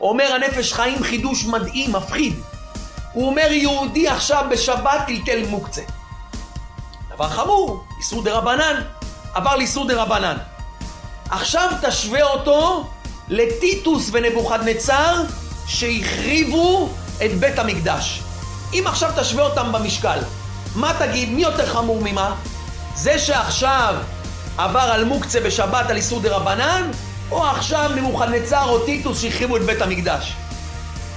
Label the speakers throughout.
Speaker 1: אומר הנפש חיים חידוש מדהים, מפחיד. הוא אומר יהודי עכשיו בשבת טלטל מוקצה. דבר חמור, איסור דה רבנן, עבר לאיסור דה רבנן. עכשיו תשווה אותו לטיטוס ונבוכדנצר שהחריבו את בית המקדש. אם עכשיו תשווה אותם במשקל, מה תגיד, מי יותר חמור ממה? זה שעכשיו עבר על מוקצה בשבת על איסור דה רבנן, או עכשיו נבוכדנצר או טיטוס שהחריבו את בית המקדש?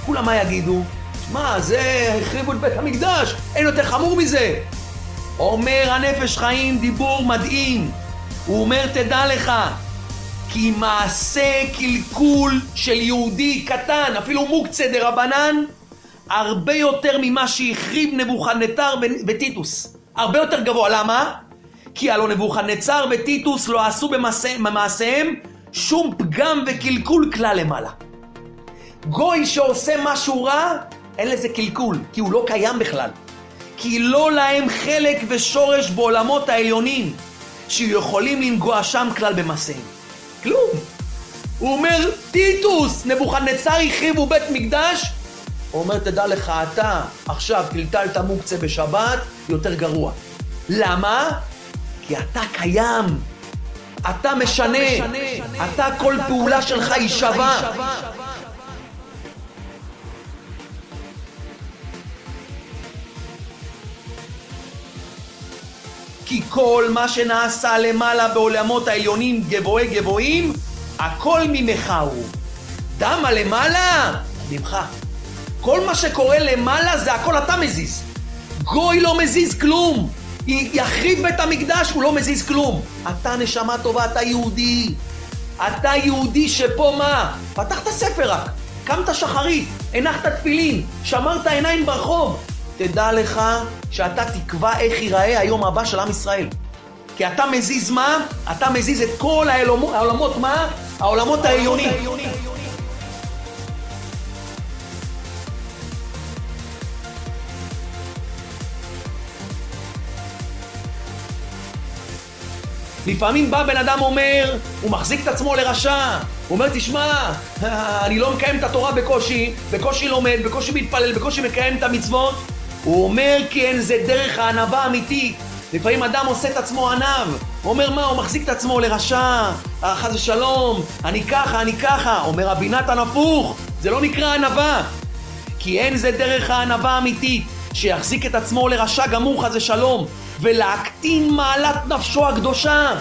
Speaker 1: כולם מה יגידו? מה, זה החריבו את בית המקדש, אין יותר חמור מזה. אומר הנפש חיים דיבור מדהים. הוא אומר, תדע לך, כי מעשה קלקול של יהודי קטן, אפילו מוקצה דה רבנן, הרבה יותר ממה שהחריב נבוכדנצר וטיטוס. הרבה יותר גבוה. למה? כי הלא נבוכדנצר וטיטוס לא עשו במעשיהם שום פגם וקלקול כלל למעלה. גוי שעושה משהו רע, אין לזה קלקול, כי הוא לא קיים בכלל. כי לא להם חלק ושורש בעולמות העליונים, שיכולים לנגוע שם כלל במעשיהם. כלום. הוא אומר, טיטוס, נבוכדנצר החריבו בית מקדש, הוא אומר, תדע לך, אתה עכשיו טלטלת מוקצה בשבת, יותר גרוע. למה? כי אתה קיים. אתה משנה. אתה, כל פעולה שלך היא שווה. כי כל מה שנעשה למעלה בעולמות העליונים גבוהי גבוהים, הכל ממך הוא. דמה למעלה? ממך. כל מה שקורה למעלה זה הכל אתה מזיז. גוי לא מזיז כלום. יחריב בית המקדש, הוא לא מזיז כלום. אתה נשמה טובה, אתה יהודי. אתה יהודי שפה מה? פתחת ספר רק, קמת שחרית, הנחת תפילין, שמרת עיניים ברחוב. תדע לך שאתה תקבע איך ייראה היום הבא של עם ישראל. כי אתה מזיז מה? אתה מזיז את כל העולמות, מה? העולמות העליונים. לפעמים בא בן אדם אומר, הוא מחזיק את עצמו לרשע. הוא אומר, תשמע, אני לא מקיים את התורה בקושי, בקושי לומד, בקושי מתפלל, בקושי מקיים את המצוות. הוא אומר, כן, זה דרך הענווה האמיתית. לפעמים אדם עושה את עצמו ענב. הוא אומר, מה, הוא מחזיק את עצמו לרשע, חס ושלום, אני ככה, אני ככה. אומר רבי נתן הפוך, זה לא נקרא ענווה. כי אין זה דרך הענווה האמיתית, שיחזיק את עצמו לרשע גמור חס ושלום, ולהקטין מעלת נפשו הקדושה.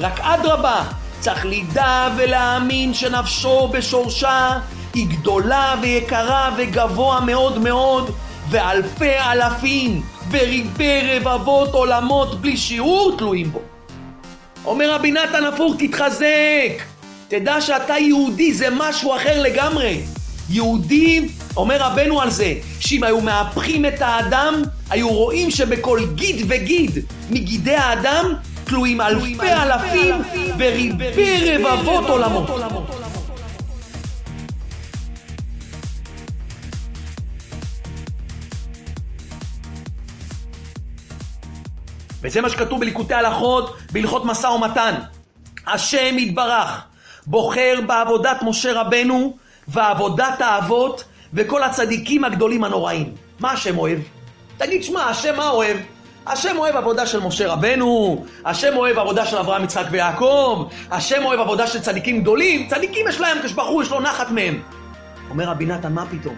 Speaker 1: רק אדרבה, צריך לדע ולהאמין שנפשו בשורשה היא גדולה ויקרה וגבוה מאוד מאוד, ואלפי אלפים וריבי רבבות עולמות בלי שיעור תלויים בו. אומר רבי נתן הפוך, תתחזק. תדע שאתה יהודי, זה משהו אחר לגמרי. יהודי, אומר רבנו על זה, שאם היו מהפכים את האדם, היו רואים שבכל גיד וגיד מגידי האדם תלויים אלפי אלפים וריבי רבבות עולמות. וזה מה שכתוב בליקוטי הלכות, בהלכות משא ומתן. השם יתברך בוחר בעבודת משה רבנו ועבודת האבות וכל הצדיקים הגדולים הנוראים. מה השם אוהב? תגיד, שמע, השם מה אוהב? השם אוהב עבודה של משה רבנו, השם אוהב עבודה של אברהם, יצחק ויעקב, השם אוהב עבודה של צדיקים גדולים, צדיקים יש להם, כשברוך יש לו נחת מהם. אומר רבי נתן, מה פתאום?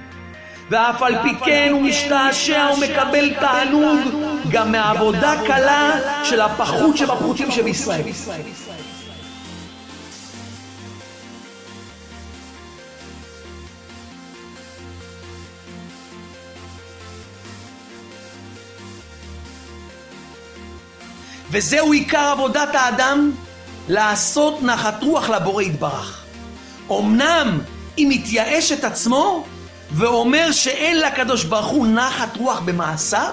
Speaker 1: ואף על פי כן הוא משתעשע ומקבל תענוג גם מהעבודה קלה של הפחות שבפחותים שבישראל. וזהו עיקר עבודת האדם, לעשות נחת רוח לבורא יתברך. אמנם אם מתייאש את עצמו ואומר שאין לקדוש ברוך הוא נחת רוח במעשיו,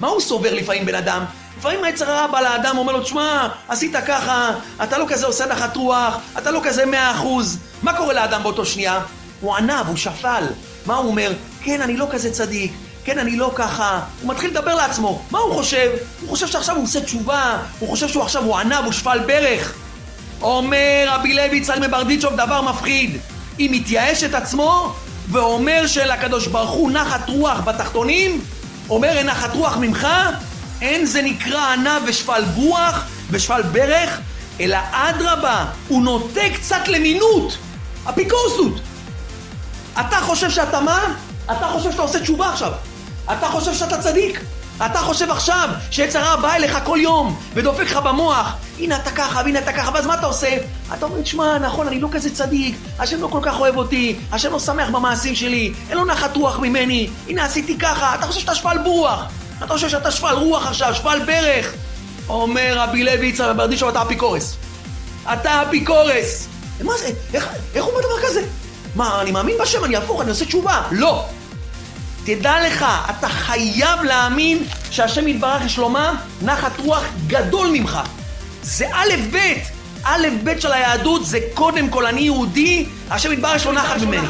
Speaker 1: מה הוא סובר לפעמים בן אדם? לפעמים היצר הרע בא לאדם, אומר לו, תשמע, עשית ככה, אתה לא כזה עושה נחת רוח, אתה לא כזה מאה אחוז. מה קורה לאדם באותו שנייה? הוא ענב, הוא שפל. מה הוא אומר? כן, אני לא כזה צדיק, כן, אני לא ככה. הוא מתחיל לדבר לעצמו. מה הוא חושב? הוא חושב שעכשיו הוא עושה תשובה, הוא חושב שהוא עכשיו הוא ענב, הוא שפל ברך. אומר רבי לוי יצחק מברדיצ'וב דבר מפחיד. אם מתייאש את עצמו ואומר שלקדוש ברוך הוא נחת רוח בתחתונים, אומר אין נחת רוח ממך, אין זה נקרא ענה ושפל בוח ושפל ברך, אלא אדרבה, הוא נוטה קצת למינות, אפיקורסות. אתה חושב שאתה מה? אתה חושב שאתה עושה תשובה עכשיו. אתה חושב שאתה צדיק. אתה חושב עכשיו שעץ הרע בא אליך כל יום ודופק לך במוח הנה אתה ככה והנה אתה ככה ואז מה אתה עושה? אתה אומר, תשמע, נכון, אני לא כזה צדיק השם לא כל כך אוהב אותי השם לא שמח במעשים שלי אין לו נחת רוח ממני הנה עשיתי ככה אתה חושב שאתה שפל ברוח אתה חושב שאתה שפל רוח עכשיו, שפל ברך אומר רבי לוי יצחק ברדישו אתה אפיקורס אתה אפיקורס מה זה? איך, איך הוא אומר דבר כזה? מה, אני מאמין בשם, אני אהפוך, אני עושה תשובה לא תדע לך, אתה חייב להאמין שהשם יתברך יש לו מה? נחת רוח גדול ממך. זה א' ב', א' ב' של היהדות זה קודם כל אני יהודי, השם יתברך יש לו נחת ממני.